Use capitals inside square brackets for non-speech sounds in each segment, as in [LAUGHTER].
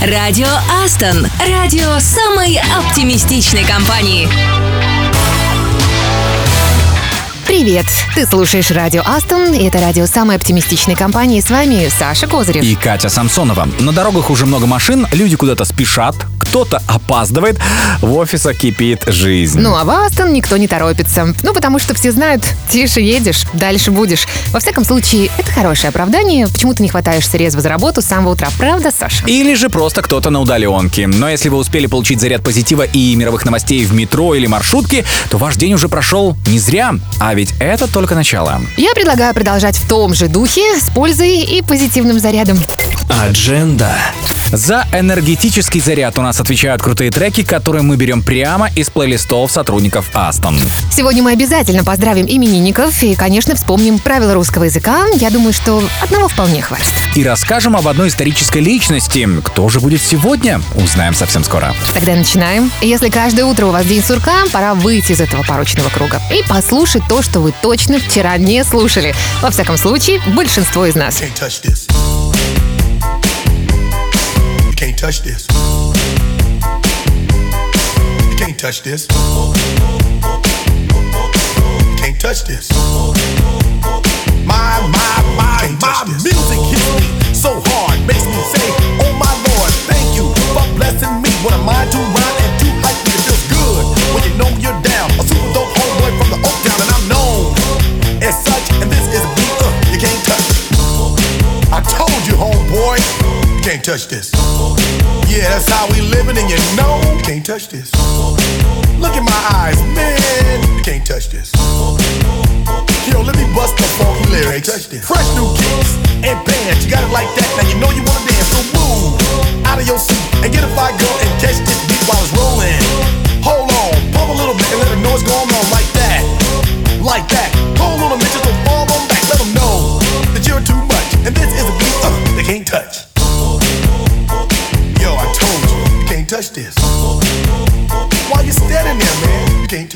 Радио Астон. Радио самой оптимистичной компании. Привет! Ты слушаешь радио Астон, и это радио самой оптимистичной компании. С вами Саша Козырев. И Катя Самсонова. На дорогах уже много машин, люди куда-то спешат, кто-то опаздывает, в офисах кипит жизнь. Ну а в Астон никто не торопится. Ну потому что все знают, тише едешь, дальше будешь. Во всяком случае, это хорошее оправдание. Почему ты не хватаешься резво за работу с самого утра, правда, Саша? Или же просто кто-то на удаленке. Но если вы успели получить заряд позитива и мировых новостей в метро или маршрутке, то ваш день уже прошел не зря. А ведь это только начало. Я предлагаю продолжать в том же духе, с пользой и позитивным зарядом. Адженда. За энергетический заряд у нас отвечают крутые треки, которые мы берем прямо из плейлистов сотрудников Астон. Сегодня мы обязательно поздравим именинников и, конечно, вспомним правила русского языка. Я думаю, что одного вполне хватит. И расскажем об одной исторической личности. Кто же будет сегодня? Узнаем совсем скоро. Тогда начинаем. Если каждое утро у вас день сурка, пора выйти из этого порочного круга и послушать то, что вы точно вчера не слушали. Во всяком случае, большинство из нас. can't touch this. Can't touch this. You can't touch this. You can't touch this. My, my, my, my music hits me so hard, makes me say, Oh my Lord, thank you for blessing me. What a mind to rhyme and to hype me. It feels good when you know you're down. A super dope homeboy from the Oak Town, and I'm known as such. And this is a beat uh, you can't touch. I told you, homeboy, you can't touch this. Yeah, that's how we living, and you know you can't touch this. Look in my eyes, man, you can't touch this. Yo, let me bust the funky lyrics. Fresh new kicks and bands, you got it like that. Now you know you wanna dance, so move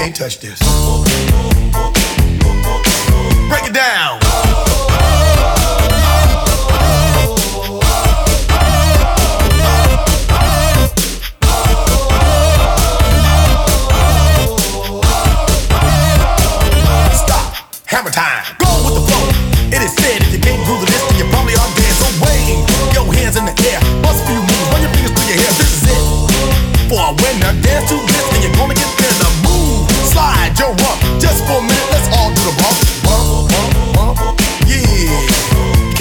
Can't touch this. Break it down.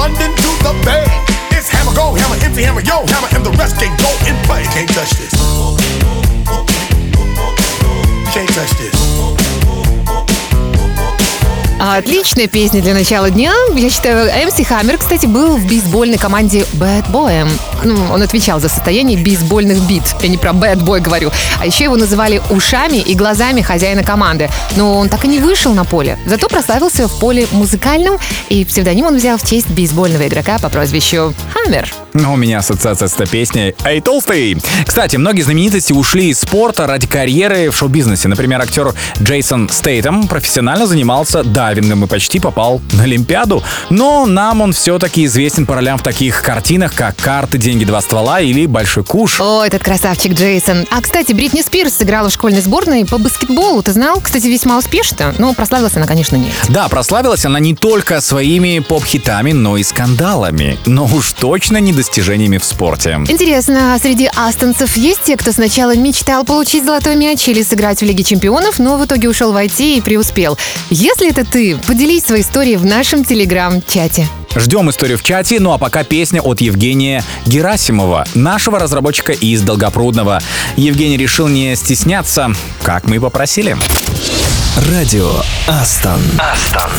London to the Bay. It's hammer, go hammer, empty hammer, yo hammer, and the rest can go in play. Can't touch this. Can't touch this. Отличная песня для начала дня. Я считаю, МС Хаммер, кстати, был в бейсбольной команде Bad Boy. Ну, он отвечал за состояние бейсбольных бит. Я не про Boy говорю. А еще его называли ушами и глазами хозяина команды. Но он так и не вышел на поле. Зато прославился в поле музыкальном, и псевдоним он взял в честь бейсбольного игрока по прозвищу Хаммер. Но у меня ассоциация с этой песней «Эй, толстый!». Кстати, многие знаменитости ушли из спорта ради карьеры в шоу-бизнесе. Например, актер Джейсон Стейтем профессионально занимался дайвингом и почти попал на Олимпиаду. Но нам он все-таки известен по ролям в таких картинах, как «Карты, деньги, два ствола» или «Большой куш». О, этот красавчик Джейсон. А, кстати, Бритни Спирс сыграла в школьной сборной по баскетболу. Ты знал? Кстати, весьма успешно. Но прославилась она, конечно, нет. Да, прославилась она не только своими поп-хитами, но и скандалами. Но уж точно не достижениями в спорте. Интересно, а среди астонцев есть те, кто сначала мечтал получить золотой мяч или сыграть в Лиге чемпионов, но в итоге ушел в IT и преуспел? Если это ты, поделись своей историей в нашем телеграм-чате. Ждем историю в чате, ну а пока песня от Евгения Герасимова, нашего разработчика из Долгопрудного. Евгений решил не стесняться, как мы и попросили. Радио Астон. Астон.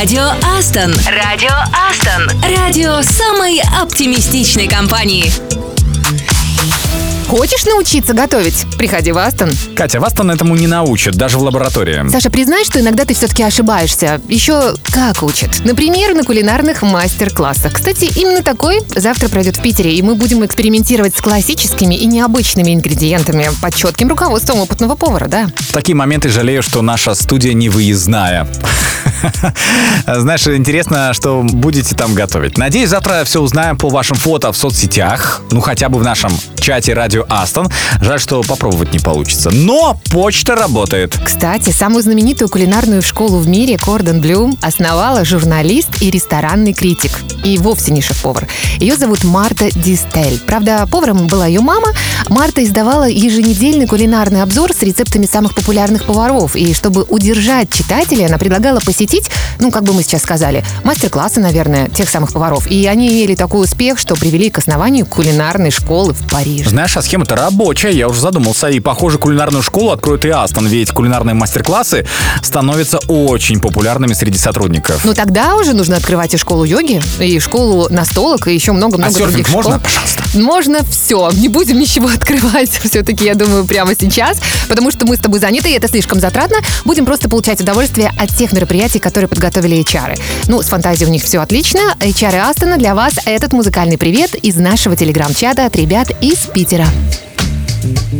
Радио Астон. Радио Астон. Радио самой оптимистичной компании. Хочешь научиться готовить? Приходи в Астон. Катя, вас-то этому не научат, даже в лаборатории. Саша, признай, что иногда ты все-таки ошибаешься. Еще как учат. Например, на кулинарных мастер-классах. Кстати, именно такой завтра пройдет в Питере, и мы будем экспериментировать с классическими и необычными ингредиентами под четким руководством опытного повара, да? В такие моменты жалею, что наша студия не выездная. [LAUGHS] Знаешь, интересно, что будете там готовить. Надеюсь, завтра все узнаем по вашим фото в соцсетях. Ну, хотя бы в нашем чате Радио Астон. Жаль, что попробовать не получится. Но почта работает. Кстати, самую знаменитую кулинарную школу в мире Кордон Блюм основала журналист и ресторанный критик. И вовсе не шеф-повар. Ее зовут Марта Дистель. Правда, поваром была ее мама. Марта издавала еженедельный кулинарный обзор с рецептами самых популярных поваров. И чтобы удержать читателей, она предлагала посетить, ну, как бы мы сейчас сказали, мастер-классы, наверное, тех самых поваров. И они имели такой успех, что привели к основанию кулинарной школы в Париже. Знаешь, а схема-то рабочая, я уже задумался. И, похоже, кулинарную школу откроет и Астон, ведь кулинарные мастер-классы становятся очень популярными среди сотрудников. Ну, тогда уже нужно открывать и школу йоги, и школу настолок, и еще много-много а других школ. можно, пожалуйста? Можно все. Не будем ничего [LAUGHS] открывать все-таки, я думаю, прямо сейчас, потому что мы с тобой заняты, и это слишком затратно. Будем просто получать удовольствие от тех мероприятий, которые подготовили HR. Ну, с фантазией у них все отлично. HR Астона для вас этот музыкальный привет из нашего телеграм-чата от ребят из Питера. It's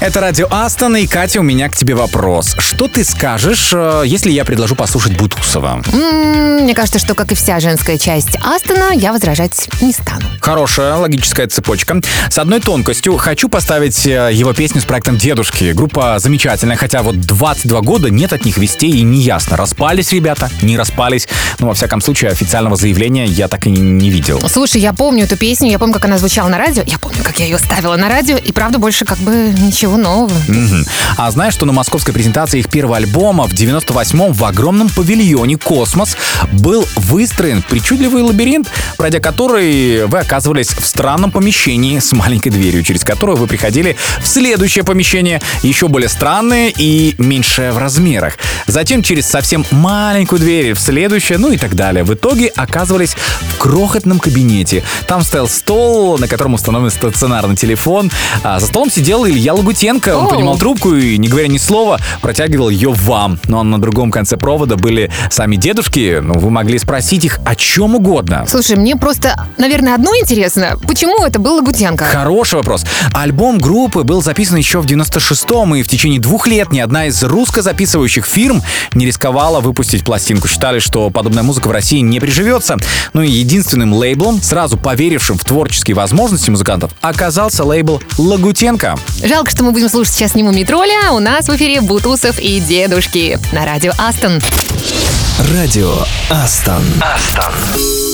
Это радио Астон, и Катя, у меня к тебе вопрос. Что ты скажешь, э, если я предложу послушать Бутусова? Мне кажется, что, как и вся женская часть Астона, я возражать не стану. Хорошая логическая цепочка. С одной тонкостью хочу поставить э, его песню с проектом «Дедушки». Группа замечательная, хотя вот 22 года нет от них вестей и не ясно, распались ребята, не распались. Ну, во всяком случае, официального заявления я так и не видел. Слушай, я помню эту песню, я помню, как она звучала на радио, я помню, как я ее ставила на радио, и правда больше как бы ничего нового. Мгм. А знаешь, что на московской презентации их первого альбома в 98-м в огромном павильоне «Космос» был выстроен причудливый лабиринт, пройдя который вы оказывались в странном помещении с маленькой дверью, через которую вы приходили в следующее помещение, еще более странное и меньшее в размерах. Затем через совсем маленькую дверь в следующее, ну и так далее. В итоге оказывались в крохотном кабинете. Там стоял стол, на котором установлен стационарный телефон. А за столом сидел Илья Лагутенко. Он Оу. поднимал трубку и, не говоря ни слова, протягивал ее вам. Но на другом конце провода были сами дедушки. Ну, вы могли спросить их о чем угодно. Слушай, мне просто, наверное, одно интересно. Почему это был Лагутенко? Хороший вопрос. Альбом группы был записан еще в 96-м, и в течение двух лет ни одна из русско-записывающих фирм не рисковала выпустить пластинку. Считали, что подобная музыка в России не приживется. Ну и единственным лейблом, сразу поверившим в творческие возможности музыкантов, оказался лейбл Лагутенко. Жалко, что мы будем слушать сейчас не Мумитроля, у нас в эфире Бутусов и Дедушки на радио Астон. Радио Астон. Астон.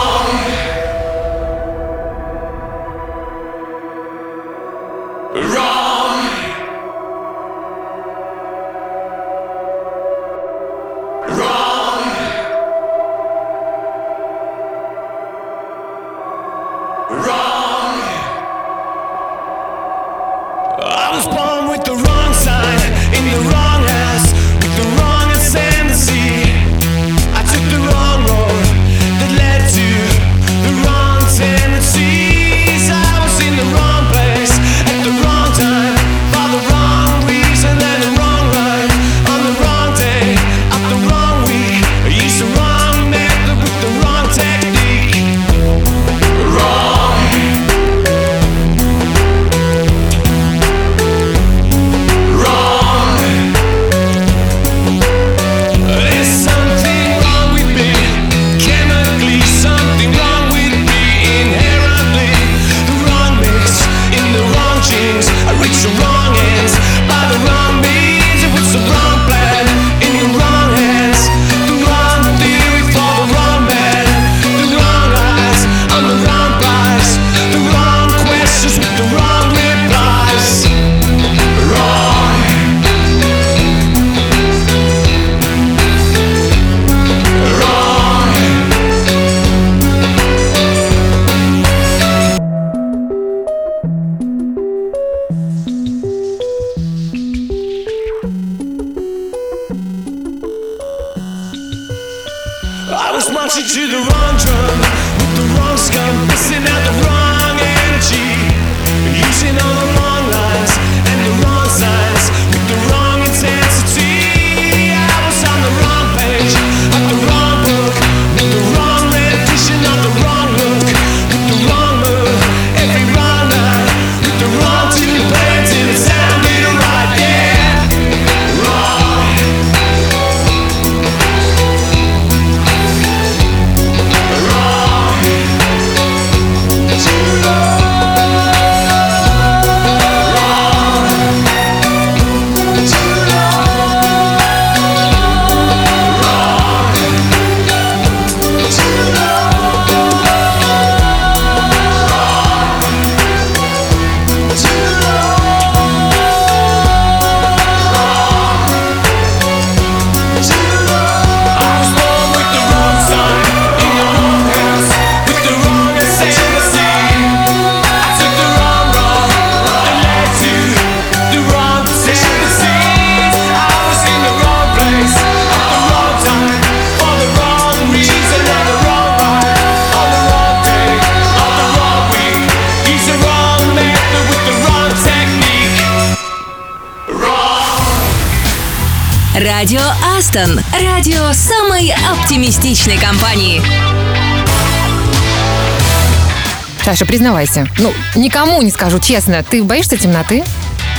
Радио Астон. Радио самой оптимистичной компании. Саша, признавайся. Ну, никому не скажу честно. Ты боишься темноты?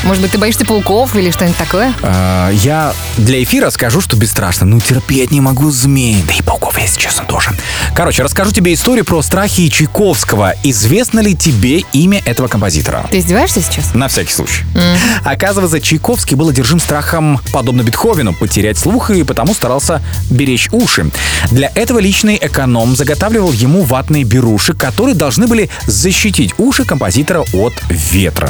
Может быть, ты боишься пауков или что-нибудь такое? А, Я для эфира скажу, что бесстрашно. Ну, терпеть не могу змей. Да и честно, тоже. Короче, расскажу тебе историю про страхи Чайковского. Известно ли тебе имя этого композитора? Ты издеваешься сейчас? На всякий случай. Оказывается, Чайковский был одержим страхом, подобно Бетховену, потерять слух и потому старался беречь уши. Для этого личный эконом заготавливал ему ватные беруши, которые должны были защитить уши композитора от ветра.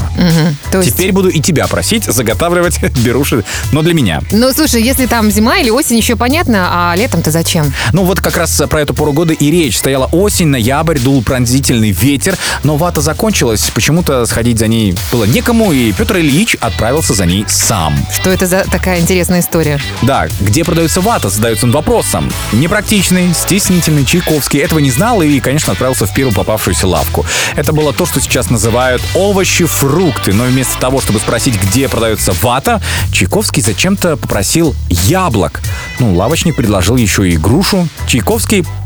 То есть... Теперь буду и тебя просить заготавливать [LAUGHS] беруши, но для меня. Ну, слушай, если там зима или осень, еще понятно, а летом-то зачем? Ну вот как раз про эту пору года и речь. Стояла осень, ноябрь, дул пронзительный ветер, но вата закончилась. Почему-то сходить за ней было некому, и Петр Ильич отправился за ней сам. Что это за такая интересная история? Да, где продается вата, задается он вопросом. Непрактичный, стеснительный Чайковский этого не знал и, конечно, отправился в первую попавшуюся лавку. Это было то, что сейчас называют овощи, фрукты, но вместо того, чтобы спросить, где продается вата, Чайковский зачем-то попросил яблок. Ну, лавочник предложил еще и грушу. Чайковский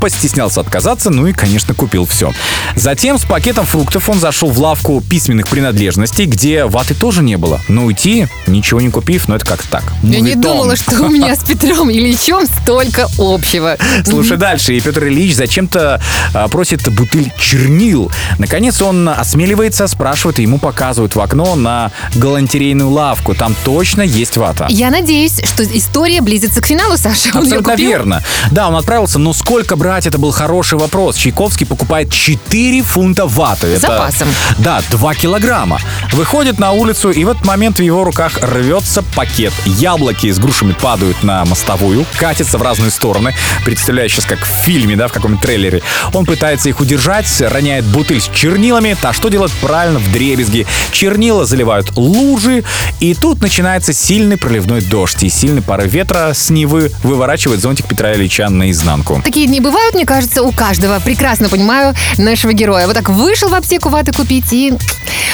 постеснялся отказаться, ну и, конечно, купил все. Затем с пакетом фруктов он зашел в лавку письменных принадлежностей, где ваты тоже не было. Но уйти, ничего не купив, ну это как так. Я не Мувитон. думала, что у меня с [LAUGHS] Петром Ильичем столько общего. Слушай дальше. И Петр Ильич зачем-то а, просит бутыль чернил. Наконец он осмеливается, спрашивает, и ему показывают в окно на галантерейную лавку. Там точно есть вата. Я надеюсь, что история близится к финалу, Саша. Абсолютно верно. Да, он отправился, но сколько брать, это был хороший вопрос. Чайковский покупает 4 фунта ваты. Это, Запасом. Да, 2 килограмма. Выходит на улицу, и в этот момент в его руках рвется пакет. Яблоки с грушами падают на мостовую, катятся в разные стороны. Представляю сейчас, как в фильме, да, в каком-нибудь трейлере. Он пытается их удержать, роняет бутыль с чернилами. А что делать правильно в дребезги? Чернила заливают лужи, и тут начинается сильный проливной дождь. И сильный порыв ветра с Невы выворачивает зонтик Петра Ильича наизнанку. Такие дни бывают, мне кажется, у каждого. Прекрасно понимаю нашего героя. Вот так вышел в аптеку ваты купить и...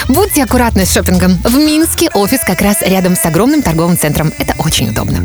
Будьте аккуратны с шопингом. В Минске офис как раз рядом с огромным торговым центром. Это очень удобно.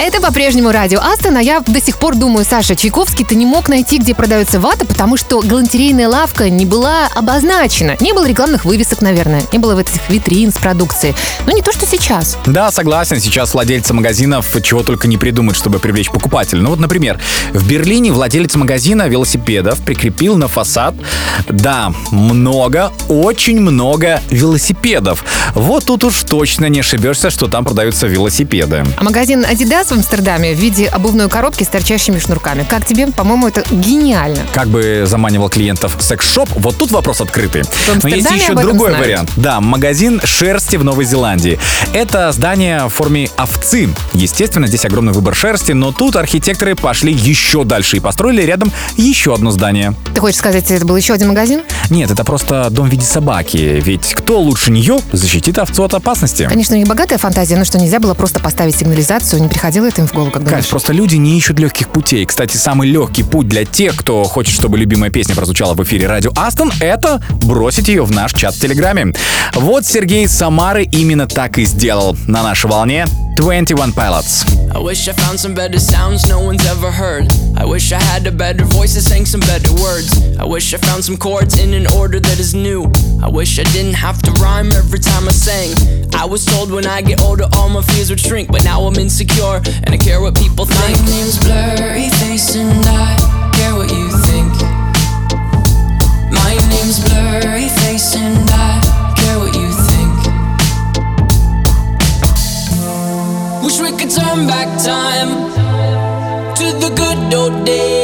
Это по-прежнему радио Астон, а я до сих пор думаю, Саша, Чайковский ты не мог найти, где продается вата, потому что галантерейная лавка не была обозначена. Не было рекламных вывесок, наверное, не было вот этих витрин с продукцией. Но не то, что сейчас. Да, согласен, сейчас владельцы магазинов чего только не придумают, чтобы привлечь покупателя. Ну вот, например, в Берлине владелец магазина велосипедов прикрепил на фасад, да, много, очень много велосипедов. Вот тут уж точно не ошибешься, что там продаются велосипеды. А магазин Adidas в Амстердаме в виде обувной коробки с торчащими шнурками. Как тебе? По-моему, это гениально. Как бы заманивал клиентов секс-шоп, вот тут вопрос открытый. Но есть еще другой знают. вариант. Да, магазин шерсти в Новой Зеландии. Это здание в форме овцы. Естественно, здесь огромный выбор шерсти, но тут архитекторы пошли еще дальше и построили рядом еще одно здание. Ты хочешь сказать, это был еще один магазин? Нет, это просто дом в виде собаки. Ведь кто лучше нее защитит овцу от опасности? Конечно, у них богатая фантазия, но что нельзя было просто поставить сигнализацию, не приходило это им в голову, как Кать, просто люди не ищут легких путей. Кстати, самый легкий путь для тех, кто хочет, чтобы любимая песня прозвучала в эфире радио Астон, это бросить ее в наш чат в Телеграме. Вот Сергей Самары именно так и сделал. На нашей волне 21 Pilots. I wish I found some better sounds no one's ever heard. I wish I had a better voice that sang some better words. I wish I found some chords in an order that is new. I wish I didn't have to rhyme every time I sang. I was told when I get older all my fears would shrink, but now I'm insecure and I care what people think. My name's Blurry Face and I care what you think. My name's Blurry Face and I care what you think. Wish we could turn back time to the good old days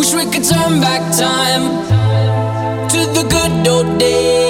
Wish we could turn back time to the good old days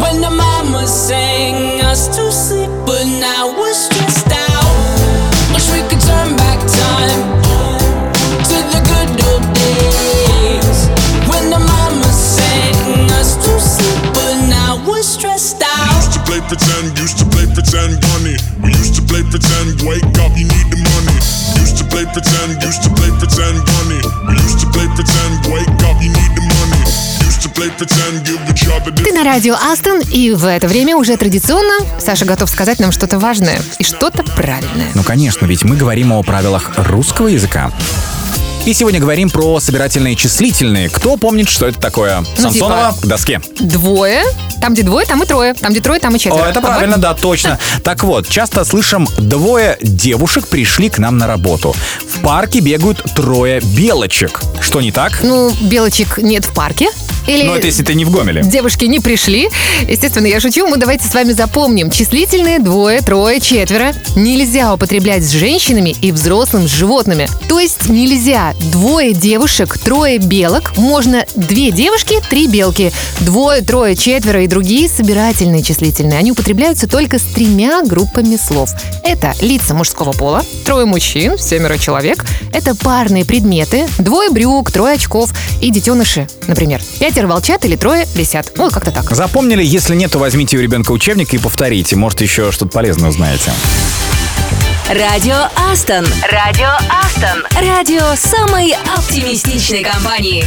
when the mama sang us to sleep, but now we're stressed out. Wish we could turn back time to the good old days when the mama sang us to sleep, but now we're stressed out. Used to play pretend, used to play pretend bunny. We used to play pretend, wake up, you need the money. Used to play pretend, used to play pretend bunny. We used to play pretend, wake Ты на радио Астон, и в это время уже традиционно Саша готов сказать нам что-то важное и что-то правильное. Ну, конечно, ведь мы говорим о правилах русского языка. И сегодня говорим про собирательные числительные. Кто помнит, что это такое? Ну, Самсонова типа- к доске. Двое, там где двое, там и трое, там где трое, там и четверо. О, это А правильно, да, точно. Так вот, часто слышим, двое девушек пришли к нам на работу. В парке бегают трое белочек. Что не так? Ну, белочек нет в парке. Или Ну, это если ты не в Гомеле. девушки не пришли. Естественно, я шучу. Мы давайте с вами запомним. Числительные двое, трое, четверо нельзя употреблять с женщинами и взрослым с животными. То есть нельзя двое девушек, трое белок. Можно две девушки, три белки. Двое, трое, четверо и другие собирательные числительные. Они употребляются только с тремя группами слов. Это лица мужского пола, трое мужчин, семеро человек. Это парные предметы, двое брюк, трое очков и детеныши, например. Пятеро волчат или трое лисят. Ну, как-то так. Запомнили? Если нет, то возьмите у ребенка учебник и повторите. Может, еще что-то полезное узнаете. Радио Астон. Радио Астон. Радио самой оптимистичной компании.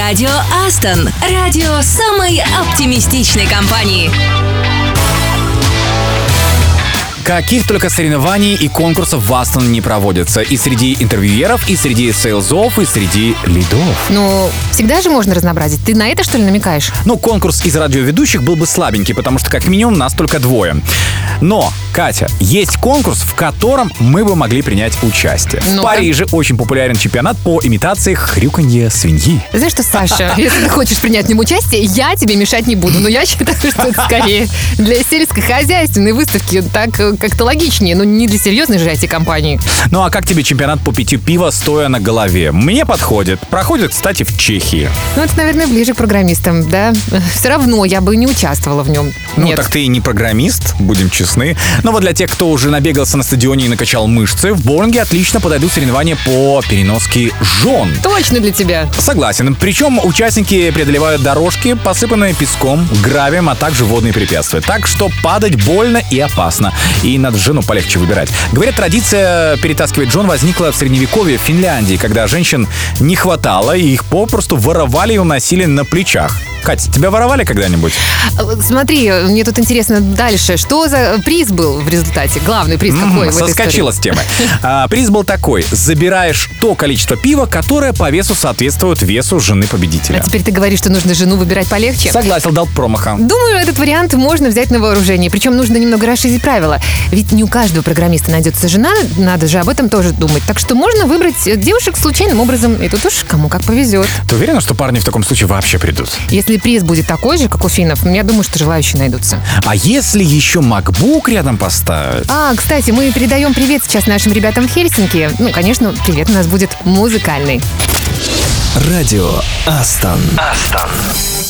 Радио Астон. Радио самой оптимистичной компании. Каких только соревнований и конкурсов в Астон не проводятся И среди интервьюеров, и среди сейлзов, и среди лидов. Ну, всегда же можно разнообразить. Ты на это, что ли, намекаешь? Ну, конкурс из радиоведущих был бы слабенький, потому что как минимум нас только двое. Но Катя, есть конкурс, в котором мы бы могли принять участие. В Ну-ка. Париже очень популярен чемпионат по имитации хрюканья свиньи. Знаешь что, Саша, [LAUGHS] если ты хочешь принять в нем участие, я тебе мешать не буду. Но я считаю, что это скорее для сельскохозяйственной выставки. Так э, как-то логичнее, но не для серьезной же IT-компании. Ну а как тебе чемпионат по питью пива, стоя на голове? Мне подходит. Проходит, кстати, в Чехии. Ну, это, наверное, ближе к программистам, да? Все равно я бы не участвовала в нем. Ну, Нет. так ты и не программист, будем честны. Но вот для тех, кто уже набегался на стадионе и накачал мышцы, в боулинге отлично подойдут соревнования по переноске жен. Точно для тебя. Согласен. Причем участники преодолевают дорожки, посыпанные песком, гравием, а также водные препятствия. Так что падать больно и опасно. И надо жену полегче выбирать. Говорят, традиция перетаскивать жен возникла в средневековье в Финляндии, когда женщин не хватало, и их попросту воровали и уносили на плечах. Катя, тебя воровали когда-нибудь? Вот Смотри, мне тут интересно дальше. Что за приз был в результате? Главный приз какой в этой Соскочила с темы. А, приз был такой. Забираешь то количество пива, которое по весу соответствует весу жены победителя. А теперь ты говоришь, что нужно жену выбирать полегче? Согласен, дал промаха. Думаю, этот вариант можно взять на вооружение. Причем нужно немного расширить правила. Ведь не у каждого программиста найдется жена, надо же об этом тоже думать. Так что можно выбрать э, девушек случайным образом. И тут уж кому как повезет. Ты уверена, что парни в таком случае вообще придут? Если приз будет такой же, как у финнов, я думаю, что желающие найдутся. А если еще MacBook рядом поставить? А, кстати, мы передаем привет сейчас нашим ребятам в Хельсинки. Ну, конечно, привет у нас будет музыкальный. Радио Астон. Астон.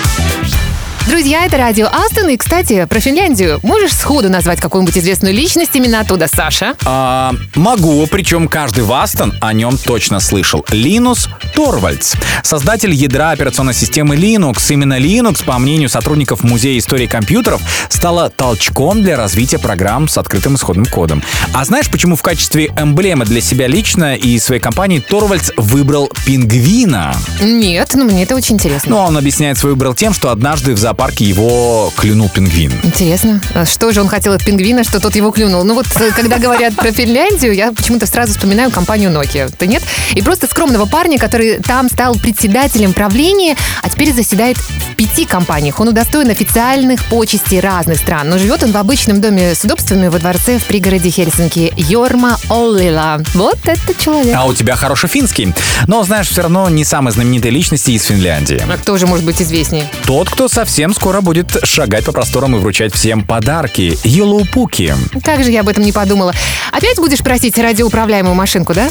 Друзья, это радио Астон. И, кстати, про Финляндию. Можешь сходу назвать какую-нибудь известную личность именно оттуда, Саша? А, могу, причем каждый в Астон о нем точно слышал. Линус Торвальдс, создатель ядра операционной системы Linux. Именно Linux, по мнению сотрудников Музея истории компьютеров, стала толчком для развития программ с открытым исходным кодом. А знаешь, почему в качестве эмблемы для себя лично и своей компании Торвальдс выбрал пингвина? Нет, но мне это очень интересно. Ну, он объясняет свой выбор тем, что однажды в зоопарке его клюнул пингвин. Интересно, а что же он хотел от пингвина, что тот его клюнул? Ну вот, э, когда говорят про Финляндию, я почему-то сразу вспоминаю компанию Nokia. Ты нет? И просто скромного парня, который там стал председателем правления, а теперь заседает в пяти компаниях. Он удостоен официальных почестей разных стран, но живет он в обычном доме с удобствами во дворце в пригороде Хельсинки Йорма Оллила. Вот это человек. А у тебя хороший финский. Но, знаешь, все равно не самой знаменитой личности из Финляндии. А кто же может быть известнее? Тот, кто совсем скоро будет шагать по просторам и вручать всем подарки. Елоупуки. Как же я об этом не подумала. Опять будешь просить радиоуправляемую машинку, да?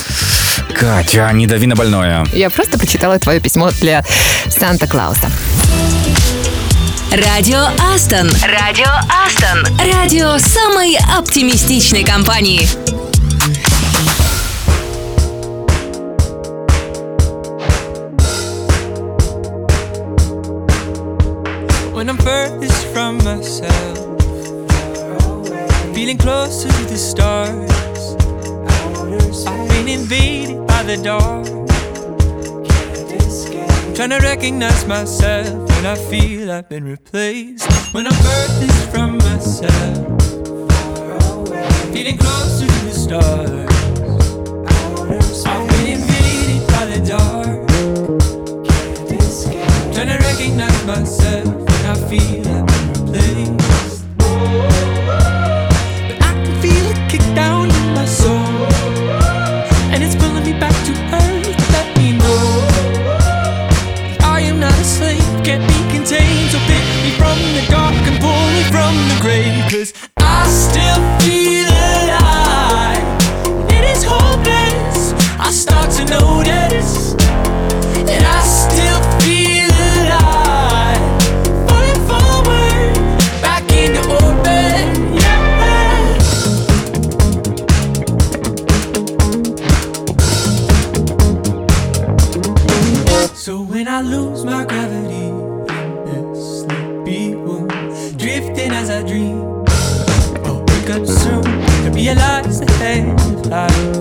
Катя, не дави на больное. Я просто прочитала твое письмо для Санта-Клауса. Радио Астон. Радио Астон. Радио самой оптимистичной компании. When from myself. Feeling closer to the stars. I've been invaded by the dark. Trying to recognize myself when I feel I've been replaced. When I'm furthest from myself. Feeling closer to the stars. I've been invaded by the dark. Trying to recognize myself feel realize the of life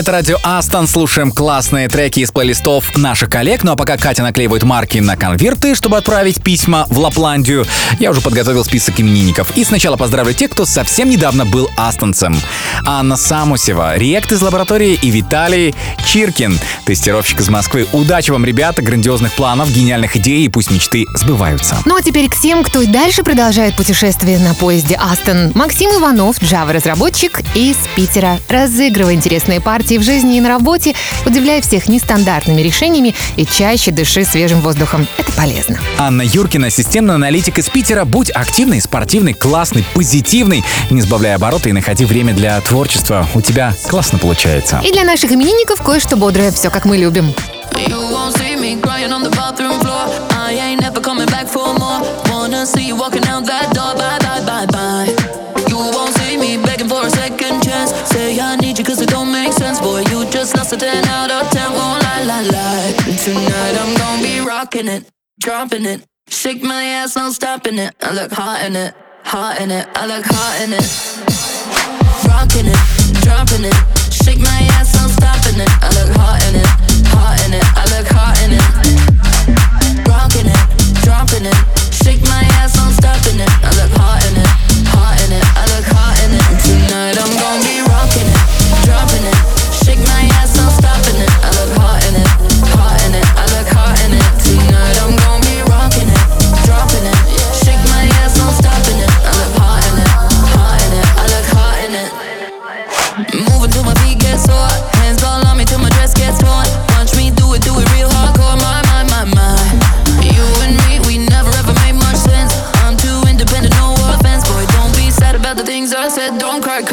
Это радио Астон. Слушаем классные треки из плейлистов наших коллег. Ну а пока Катя наклеивает марки на конверты, чтобы отправить письма в Лапландию, я уже подготовил список именинников. И сначала поздравлю тех, кто совсем недавно был астонцем. Анна Самусева, Реект из лаборатории и Виталий Чиркин, тестировщик из Москвы. Удачи вам, ребята, грандиозных планов, гениальных идей и пусть мечты сбываются. Ну а теперь к тем, кто и дальше продолжает путешествие на поезде Астон. Максим Иванов, Java-разработчик из Питера. Разыгрывая интересные партии в жизни и на работе, удивляя всех нестандартными решениями и чаще дыши свежим воздухом. Это полезно. Анна Юркина, системный аналитик из Питера. Будь активный, спортивный, классный, позитивный. Не сбавляй обороты и находи время для творчества. У тебя классно получается. И для наших именинников кое-что бодрое, все как мы любим. You won't see me crying on the bathroom floor. I ain't never coming back for more. Wanna see you walking out that door. Bye, bye, bye, bye. You won't see me begging for a second chance. Say I need you cause it don't make sense. Boy, you just lost a 10 out of 10. Won't lie, lie, lie. Tonight I'm gonna be rocking it, dropping it. Shake my ass, no stopping it. I look hot in it, hot in it. I look hot in it. Rocking it, dropping it. Shake my ass, no stopping it. I look hot in it, hot in it. I look hot in it. Rocking it, dropping it. Shake my ass, no stopping it. I look hot in it, hot in it. I look hot in it. Tonight I'm gonna be rocking it, dropping it. Shake my ass, no stopping it,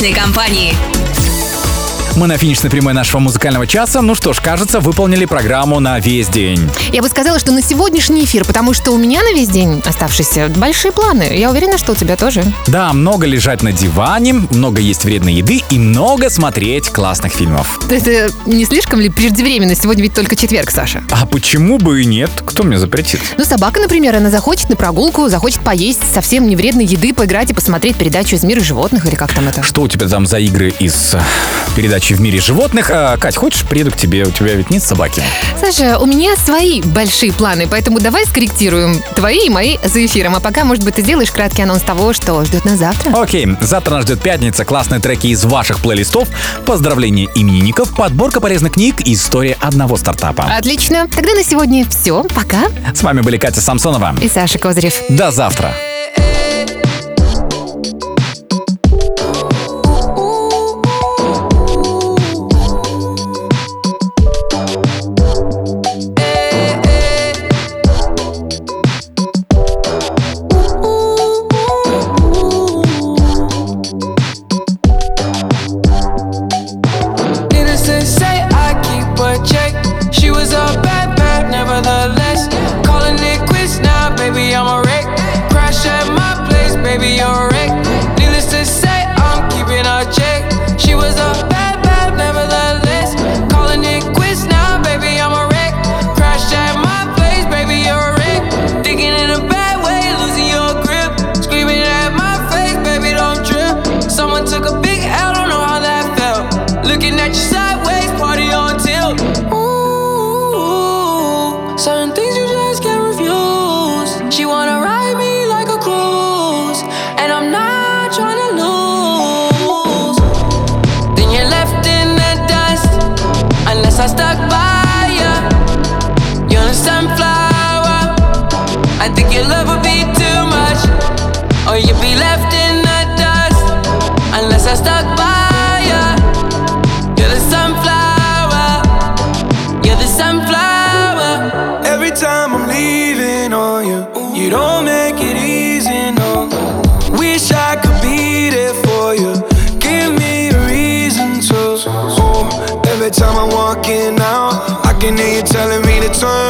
оптимистичной компании. Мы на финишной прямой нашего музыкального часа. Ну что ж, кажется, выполнили программу на весь день. Я бы сказала, что на сегодняшний эфир, потому что у меня на весь день оставшиеся большие планы. Я уверена, что у тебя тоже. Да, много лежать на диване, много есть вредной еды и много смотреть классных фильмов. Это не слишком ли преждевременно? Сегодня ведь только четверг, Саша. А почему бы и нет? Кто мне запретит? Ну, собака, например, она захочет на прогулку, захочет поесть совсем не вредной еды, поиграть и посмотреть передачу из мира животных или как там это. Что у тебя там за игры из э, передачи «В мире животных»? А, Кать, хочешь, приеду к тебе? У тебя ведь нет собаки? Саша, у меня свои большие планы, поэтому давай скорректируем твои и мои за эфиром. А пока, может быть, ты сделаешь краткий анонс того, что ждет нас завтра. Окей, завтра нас ждет пятница, классные треки из ваших плейлистов, поздравления именинников, подборка полезных книг и история одного стартапа. Отлично. Тогда на сегодня все. Пока. С вами были Катя Самсонова. И Саша Козырев. До завтра. Innocent sun